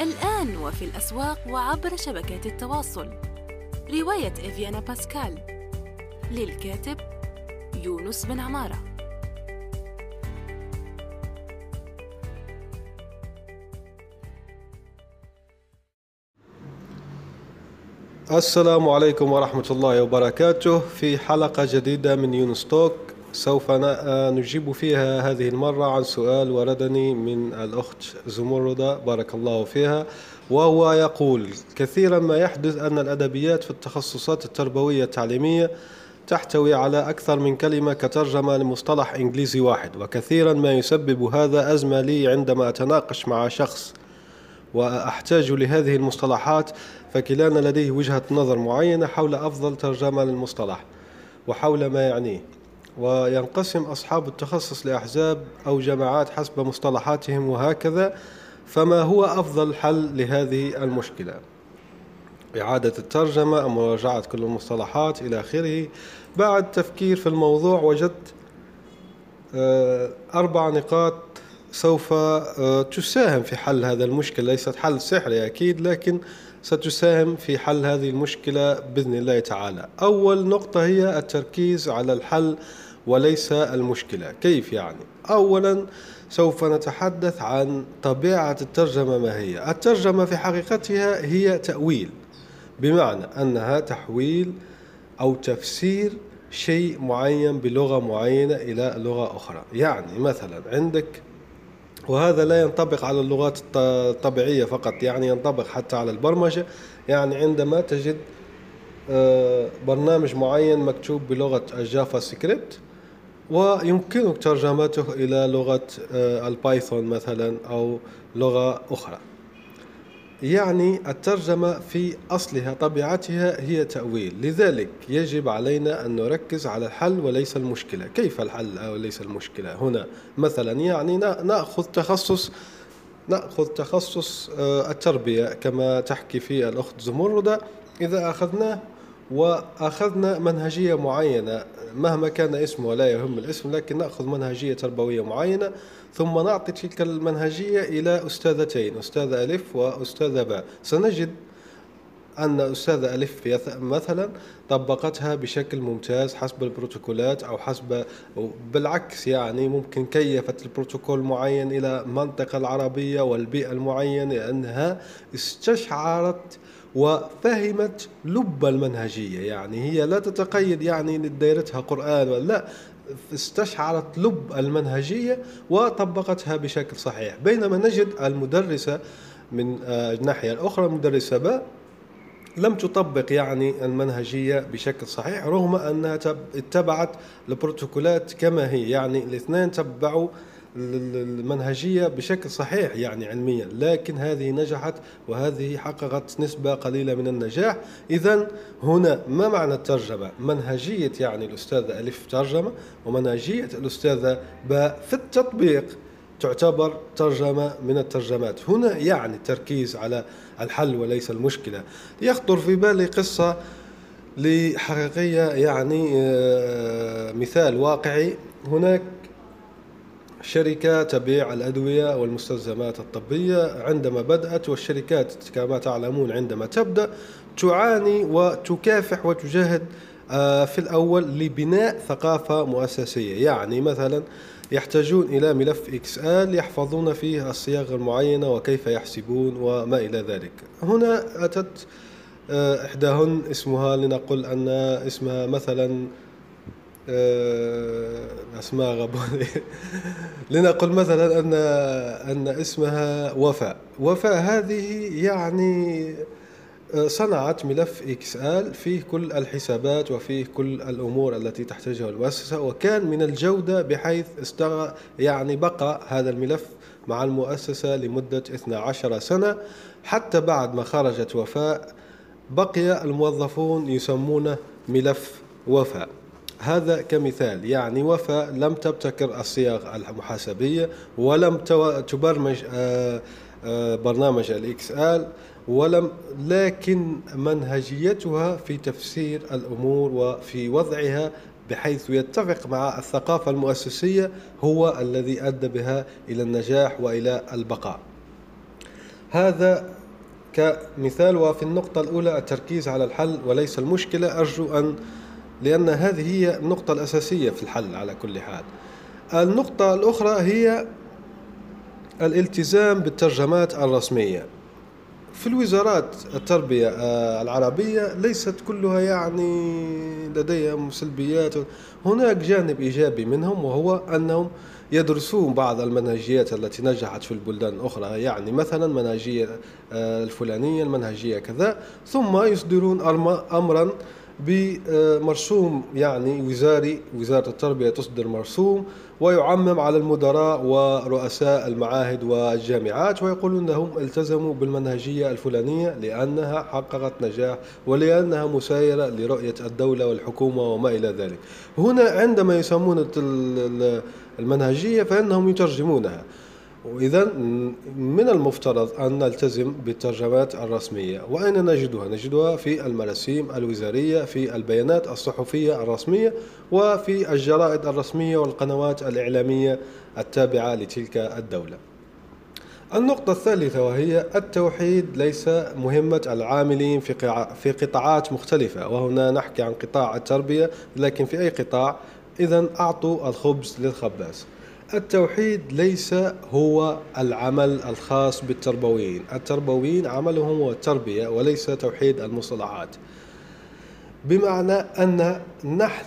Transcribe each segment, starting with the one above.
الآن وفي الأسواق وعبر شبكات التواصل. رواية إفيانا باسكال. للكاتب يونس بن عمارة. السلام عليكم ورحمة الله وبركاته. في حلقة جديدة من يونس توك. سوف نجيب فيها هذه المرة عن سؤال وردني من الأخت زمردة بارك الله فيها وهو يقول كثيرا ما يحدث أن الأدبيات في التخصصات التربوية التعليمية تحتوي على أكثر من كلمة كترجمة لمصطلح إنجليزي واحد وكثيرا ما يسبب هذا أزمة لي عندما أتناقش مع شخص وأحتاج لهذه المصطلحات فكلانا لديه وجهة نظر معينة حول أفضل ترجمة للمصطلح وحول ما يعنيه. وينقسم أصحاب التخصص لأحزاب أو جماعات حسب مصطلحاتهم وهكذا فما هو أفضل حل لهذه المشكلة؟ إعادة الترجمة أم مراجعة كل المصطلحات إلى آخره؟ بعد تفكير في الموضوع وجدت آه، أربع نقاط سوف آه، تساهم في حل هذا المشكلة. ليست حل سحري أكيد لكن ستساهم في حل هذه المشكلة بإذن الله تعالى. أول نقطة هي التركيز على الحل وليس المشكلة. كيف يعني؟ أولا سوف نتحدث عن طبيعة الترجمة ما هي. الترجمة في حقيقتها هي تأويل بمعنى أنها تحويل أو تفسير شيء معين بلغة معينة إلى لغة أخرى. يعني مثلا عندك وهذا لا ينطبق على اللغات الطبيعية فقط يعني ينطبق حتى على البرمجة. يعني عندما تجد آه، برنامج معين مكتوب بلغة ال JavaScript ويمكنك ترجمته إلى لغة آه، البايثون مثلا أو لغة أخرى. يعني الترجمة في أصلها طبيعتها هي تأويل. لذلك يجب علينا أن نركز على الحل وليس المشكلة. كيف الحل وليس المشكلة؟ هنا مثلا يعني نأخذ تخصص نأخذ تخصص آه، التربية كما تحكي في الأخت زمردة. إذا أخذناه وأخذنا منهجية معينة مهما كان اسمه لا يهم الاسم لكن نأخذ منهجية تربوية معينة ثم نعطي تلك المنهجية إلى أستاذتين أستاذة ألف وأستاذة باء. سنجد أن أستاذة ألف مثلا طبقتها بشكل ممتاز حسب البروتوكولات أو حسب بالعكس يعني ممكن كيفت البروتوكول معين إلى المنطقة العربية والبيئة المعينة لأنها استشعرت وفهمت لب المنهجية يعني هي لا تتقيد يعني دايرتها قرآن ولا لا استشعرت لب المنهجية وطبقتها بشكل صحيح. بينما نجد المدرسة من الناحية الأخرى المدرسة باء لم تطبق يعني المنهجية بشكل صحيح رغم أنها اتبعت البروتوكولات كما هي يعني الاثنين تبعوا المنهجية بشكل صحيح يعني علميا لكن هذه نجحت وهذه حققت نسبة قليلة من النجاح. إذا هنا ما معنى الترجمة؟ منهجية يعني الأستاذة ألف ترجمة ومنهجية الأستاذة باء في التطبيق تعتبر ترجمة من الترجمات. هنا يعني التركيز على الحل وليس المشكلة. يخطر في بالي قصة لحقيقية يعني آه، مثال واقعي. هناك شركة تبيع الأدوية والمستلزمات الطبية عندما بدأت والشركات كما تعلمون عندما تبدأ تعاني وتكافح وتجاهد آه، في الأول لبناء ثقافة مؤسسية. يعني مثلا يحتاجون إلى ملف آل يحفظون فيه الصياغة المعينة وكيف يحسبون وما إلى ذلك. هنا أتت آه، إحداهن اسمها لنقل أن اسمها مثلا آه، اسماء غبوني. لنقل مثلا ان أن اسمها وفاء. وفاء هذه يعني آه، صنعت ملف إكس آل فيه كل الحسابات وفيه كل الأمور التي تحتاجها المؤسسة وكان من الجودة بحيث استغ يعني بقى هذا الملف مع المؤسسة لمدة 12 سنة. حتى بعد ما خرجت وفاء بقي الموظفون يسمونه ملف وفاء. هذا كمثال يعني وفاء لم تبتكر الصياغ المحاسبية ولم تبرمج آه، آه، برنامج الإكس آل ولم لكن منهجيتها في تفسير الأمور وفي وضعها بحيث يتفق مع الثقافة المؤسسية هو الذي أدى بها إلى النجاح وإلى البقاء. هذا كمثال وفي النقطة الأولى التركيز على الحل وليس المشكلة أرجو أن لأن هذه هي النقطة الأساسية في الحل على كل حال. النقطة الأخرى هي الالتزام بالترجمات الرسمية. في الوزارات التربية آه، العربية ليست كلها يعني لديهم سلبيات. هناك جانب إيجابي منهم وهو أنهم يدرسون بعض المنهجيات التي نجحت في البلدان الأخرى يعني مثلا منهجية آه، الفلانية المنهجية كذا ثم يصدرون أمرا بمرسوم يعني وزاري وزارة التربية تصدر مرسوم ويعمم على المدراء ورؤساء المعاهد والجامعات ويقولون لهم التزموا بالمنهجية الفلانية لأنها حققت نجاح ولأنها مسايرة لرؤية الدولة والحكومة وما إلى ذلك. هنا عندما يسمون المنهجية فإنهم يترجمونها. وإذا من المفترض أن نلتزم بالترجمات الرسمية. وأين نجدها؟ نجدها في المراسيم الوزارية في البيانات الصحفية الرسمية وفي الجرائد الرسمية والقنوات الإعلامية التابعة لتلك الدولة. النقطة الثالثة وهي التوحيد ليس مهمة العاملين في في قطاعات مختلفة. وهنا نحكي عن قطاع التربية لكن في أي قطاع؟ إذا أعطوا الخبز للخباز. التوحيد ليس هو العمل الخاص بالتربويين. التربويين عملهم هو التربية وليس توحيد المصطلحات. بمعنى أن نحن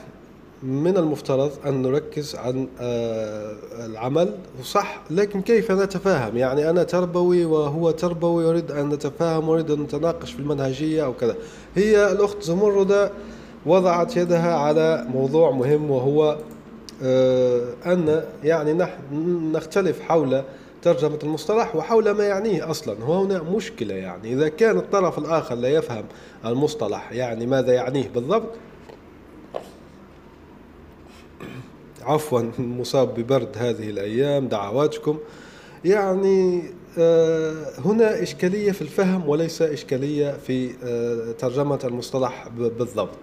من المفترض أن نركز عن آه، العمل صح لكن كيف نتفاهم؟ يعني أنا تربوي وهو تربوي يريد أن نتفاهم ونريد أن نتناقش في المنهجية أو كذا. هي الأخت زمردة وضعت يدها على موضوع مهم وهو أن يعني نحن نختلف حول ترجمة المصطلح وحول ما يعنيه أصلا. هنا مشكلة يعني. إذا كان الطرف الآخر لا يفهم المصطلح يعني ماذا يعنيه بالضبط؟ عفوا مصاب ببرد هذه الأيام دعواتكم. يعني آه، هنا إشكالية في الفهم وليس إشكالية في آه، ترجمة المصطلح بالضبط.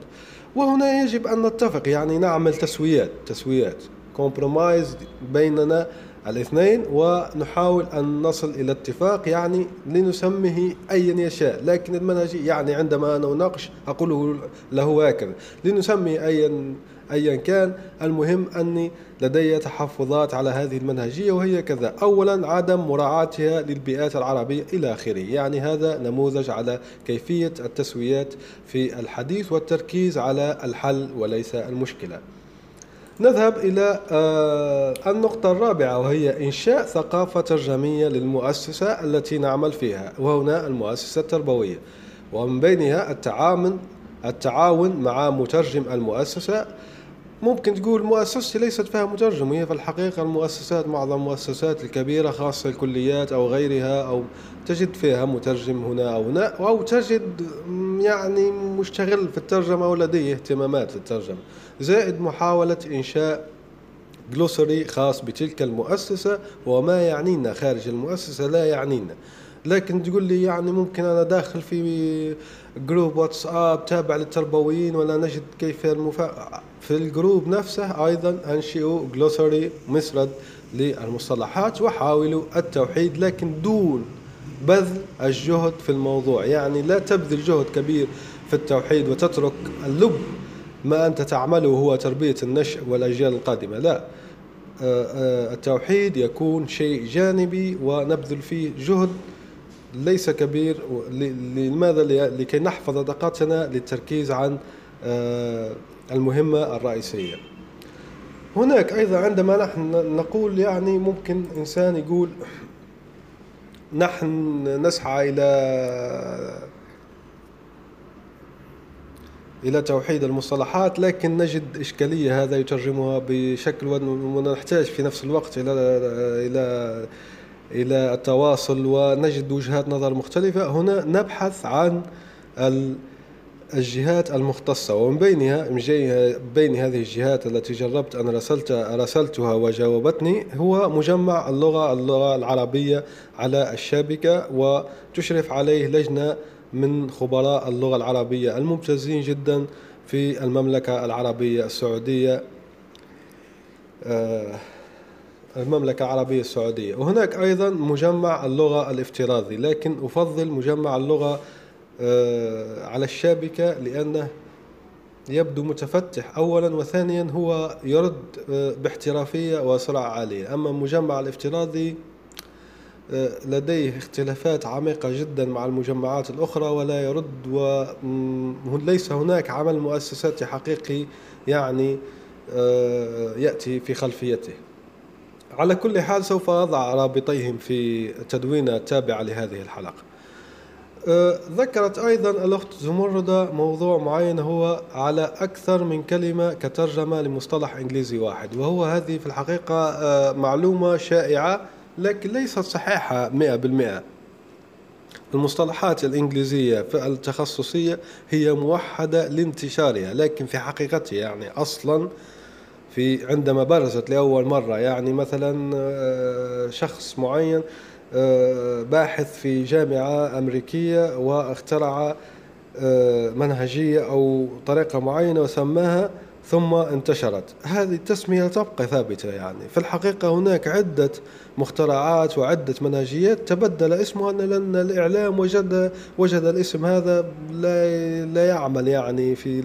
وهنا يجب أن نتفق يعني نعمل تسويات تسويات كومبرومايز بيننا الاثنين ونحاول أن نصل إلى اتفاق يعني لنسميه أيا يشاء. لكن المنهجي يعني عندما أنا أناقش أقول له هكذا لنسمي أيا أيا كان المهم أني لدي تحفظات على هذه المنهجية وهي كذا. أولا عدم مراعاتها للبيئات العربية إلى آخره. يعني هذا نموذج على كيفية التسويات في الحديث والتركيز على الحل وليس المشكلة. نذهب إلى آه، النقطة الرابعة وهي إنشاء ثقافة ترجمية للمؤسسة التي نعمل فيها وهنا المؤسسة التربوية. ومن بينها التعاون التعاون مع مترجم المؤسسة ممكن تقول مؤسستي ليست فيها مترجم وهي في الحقيقة المؤسسات معظم المؤسسات الكبيرة خاصة الكليات أو غيرها أو تجد فيها مترجم هنا أو هنا أو تجد يعني مشتغل في الترجمة ولديه اهتمامات في الترجمة. زائد محاولة إنشاء جلوسري خاص بتلك المؤسسة وما يعنينا خارج المؤسسة لا يعنينا. لكن تقول لي يعني ممكن أنا داخل في group واتساب تابع للتربويين ولا نجد كيف المفا... في ال group نفسه أيضا أنشئوا glossary مسرد للمصطلحات وحاولوا التوحيد لكن دون بذل الجهد في الموضوع. يعني لا تبذل جهد كبير في التوحيد وتترك اللب ما أنت تعمله هو تربية النشء والأجيال القادمة. لا آه، آه، التوحيد يكون شيء جانبي ونبذل فيه جهد ليس كبير. لماذا؟ لكي نحفظ طاقتنا للتركيز عن آه، المهمة الرئيسية. هناك أيضا عندما نحن نقول يعني ممكن إنسان يقول نحن نسعى إلى إلى توحيد المصطلحات لكن نجد إشكالية هذا يترجمها بشكل ونحتاج في نفس الوقت إلى إلى إلى التواصل ونجد وجهات نظر مختلفة. هنا نبحث عن الجهات المختصة ومن بينها بين هذه الجهات التي جربت أن رسلت رسلتها وجاوبتني هو مجمع اللغة اللغة العربية على الشابكة وتشرف عليه لجنة من خبراء اللغة العربية الممتازين جدا في المملكة العربية السعودية. آه، المملكة العربية السعودية. وهناك أيضا مجمع اللغة الافتراضي لكن أفضل مجمع اللغة على الشابكة لأنه يبدو متفتح. أولا وثانيا هو يرد آه، باحترافية وسرعة عالية أما المجمع الافتراضي آه، لديه اختلافات عميقة جدا مع المجمعات الأخرى ولا يرد وليس هناك عمل مؤسساتي حقيقي يعني يأتي في خلفيته. على كل حال سوف أضع رابطيهم في تدوينة تابعة لهذه الحلقة. ذكرت أيضا الأخت زمردة موضوع معين هو على أكثر من كلمة كترجمة لمصطلح إنجليزي واحد وهو هذه في الحقيقة أه، معلومة شائعة لكن ليست صحيحة مئة بالمئة. المصطلحات الإنجليزية في التخصصية هي موحدة لانتشارها لكن في حقيقتها يعني أصلا في عندما برزت لأول مرة يعني مثلا أه، شخص معين باحث في جامعة أمريكية واخترع آه، منهجية أو طريقة معينة وسماها ثم انتشرت. هذه التسمية تبقى ثابتة يعني. في الحقيقة هناك عدة مخترعات وعدة منهجيات تبدل اسمها لأن الإعلام وجد وجد الاسم هذا لا لا يعمل يعني في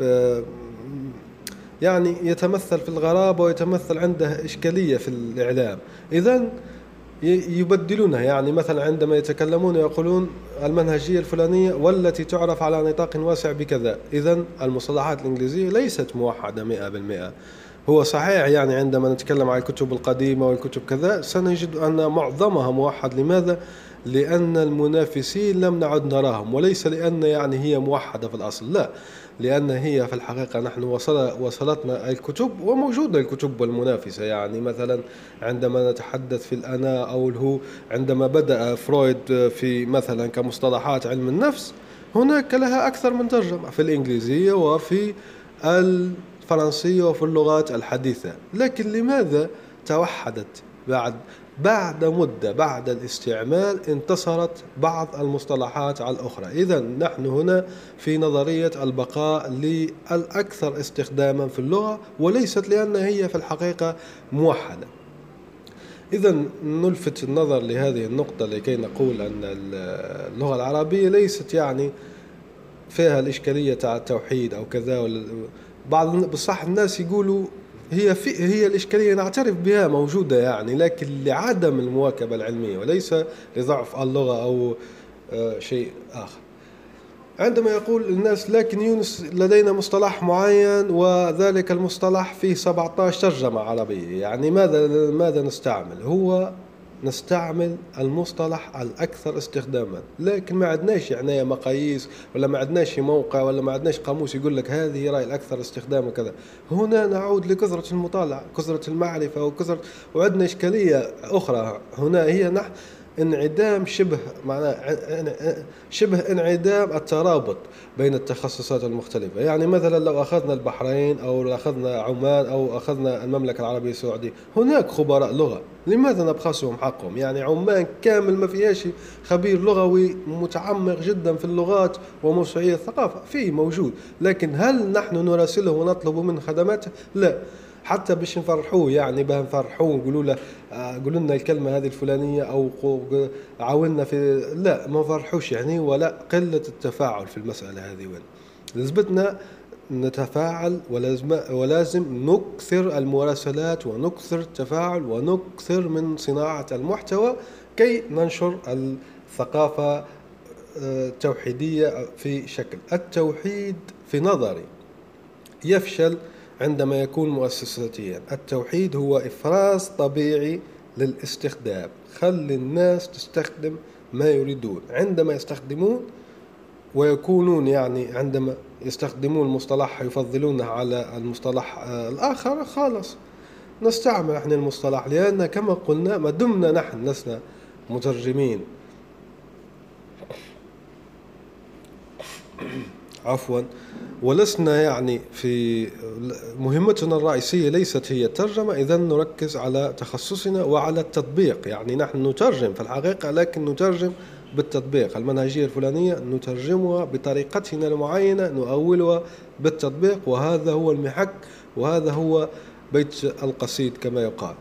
آه، يعني يتمثل في الغرابة ويتمثل عنده إشكالية في الإعلام. إذا يبدلونها. يعني مثلا عندما يتكلمون يقولون المنهجية الفلانية والتي تعرف على نطاق واسع بكذا. إذا المصطلحات الإنجليزية ليست موحدة مئة بالمئة. هو صحيح يعني عندما نتكلم عن الكتب القديمة والكتب كذا سنجد أن معظمها موحد. لماذا؟ لأن المنافسين لم نعد نراهم وليس لأن يعني هي موحدة في الأصل. لا. لأن هي في الحقيقة نحن وصل وصلتنا الكتب وموجودة الكتب المنافسة يعني مثلا عندما نتحدث في الأنا أو الهو عندما بدأ فرويد في مثلا كمصطلحات علم النفس هناك لها أكثر من ترجمة في الإنجليزية وفي الفرنسية وفي اللغات الحديثة. لكن لماذا توحدت بعد بعد مدة بعد الاستعمال انتصرت بعض المصطلحات على الأخرى. إذا نحن هنا في نظرية البقاء للأكثر استخداما في اللغة وليست لأنها هي في الحقيقة موحدة. إذا نلفت النظر لهذه النقطة لكي نقول أن اللغة العربية ليست يعني فيها الإشكالية تاع التوحيد أو كذا بعض بصح الناس يقولوا هي في هي الإشكالية نعترف بها موجودة يعني لكن لعدم المواكبة العلمية وليس لضعف اللغة أو آه، شيء آخر. عندما يقول الناس لكن يونس لدينا مصطلح معين وذلك المصطلح فيه 17 ترجمة عربية يعني ماذا ماذا نستعمل؟ هو نستعمل المصطلح الأكثر استخداما. لكن ما عندناش يعني مقاييس ولا ما عندناش موقع ولا ما عندناش قاموس يقول لك هذه رأي الأكثر استخداما وكذا. هنا نعود لكثرة المطالعة كثرة المعرفة وكثرة وعندنا إشكالية أخرى. هنا هي نحن انعدام شبه معناه شبه انعدام الترابط بين التخصصات المختلفة. يعني مثلا لو أخذنا البحرين أو أخذنا عمان أو أخذنا المملكة العربية السعودية هناك خبراء لغة. لماذا نبخسهم حقهم؟ يعني عمان كامل ما فيهاش خبير لغوي متعمق جدا في اللغات وموسوعية الثقافة فيه موجود. لكن هل نحن نراسله ونطلب منه خدماته؟ لا. حتى باش نفرحوه يعني باه نفرحوه نقولوا له آه، قولوا لنا الكلمة هذه الفلانية أو عاوننا في لا ما نفرحوش يعني ولا قلة التفاعل في المسألة هذه وين. لزمتنا نتفاعل ولازم ولازم نكثر المراسلات ونكثر التفاعل ونكثر من صناعة المحتوى كي ننشر الثقافة آه، التوحيدية في شكل. التوحيد في نظري يفشل عندما يكون مؤسساتيا. التوحيد هو إفراز طبيعي للاستخدام. خلي الناس تستخدم ما يريدون. عندما يستخدمون ويكونون يعني عندما يستخدمون المصطلح يفضلونه على المصطلح آه، الآخر خلاص. نستعمل إحنا المصطلح لأن كما قلنا ما دمنا نحن لسنا مترجمين. عفوا. ولسنا يعني في مهمتنا الرئيسية ليست هي الترجمة إذا نركز على تخصصنا وعلى التطبيق. يعني نحن نترجم في الحقيقة لكن نترجم بالتطبيق. المنهجية الفلانية نترجمها بطريقتنا المعينة نؤولها بالتطبيق وهذا هو المحك وهذا هو بيت القصيد كما يقال.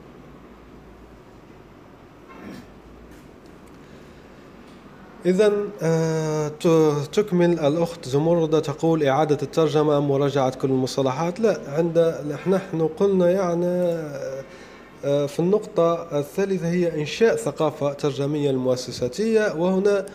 إذا آه، تكمل الأخت زمردة تقول إعادة الترجمة مراجعة كل المصطلحات؟ لا عند نحن قلنا يعني آه، في النقطة الثالثة هي إنشاء ثقافة ترجمية المؤسساتية وهنا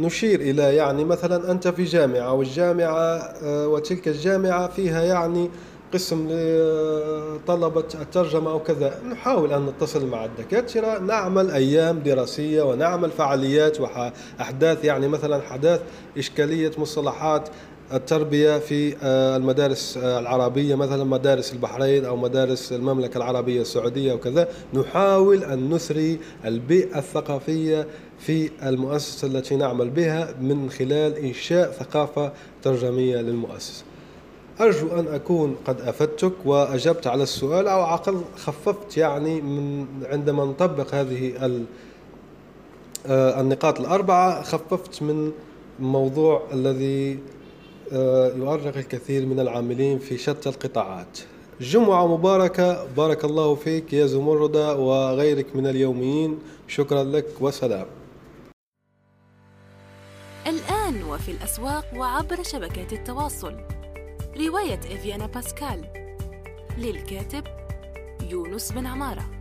نشير إلى يعني مثلا أنت في جامعة والجامعة آه، وتلك الجامعة فيها يعني قسم لطلبة الترجمة أو كذا. نحاول أن نتصل مع الدكاترة نعمل أيام دراسية ونعمل فعاليات وأحداث يعني مثلا حداث إشكالية مصطلحات التربية في المدارس العربية مثلا مدارس البحرين أو مدارس المملكة العربية السعودية وكذا نحاول أن نثري البيئة الثقافية في المؤسسة التي نعمل بها من خلال إنشاء ثقافة ترجمية للمؤسسة. أرجو أن أكون قد أفدتك وأجبت على السؤال أو على الأقل خففت يعني من عندما نطبق هذه آه، النقاط الأربعة خففت من الموضوع الذي آه، يؤرق الكثير من العاملين في شتى القطاعات. جمعة مباركة بارك الله فيك يا زمردة وغيرك من اليوميين. شكرا لك وسلام. الآن وفي الأسواق وعبر شبكات التواصل. رواية إفيانا باسكال للكاتب يونس بن عمارة.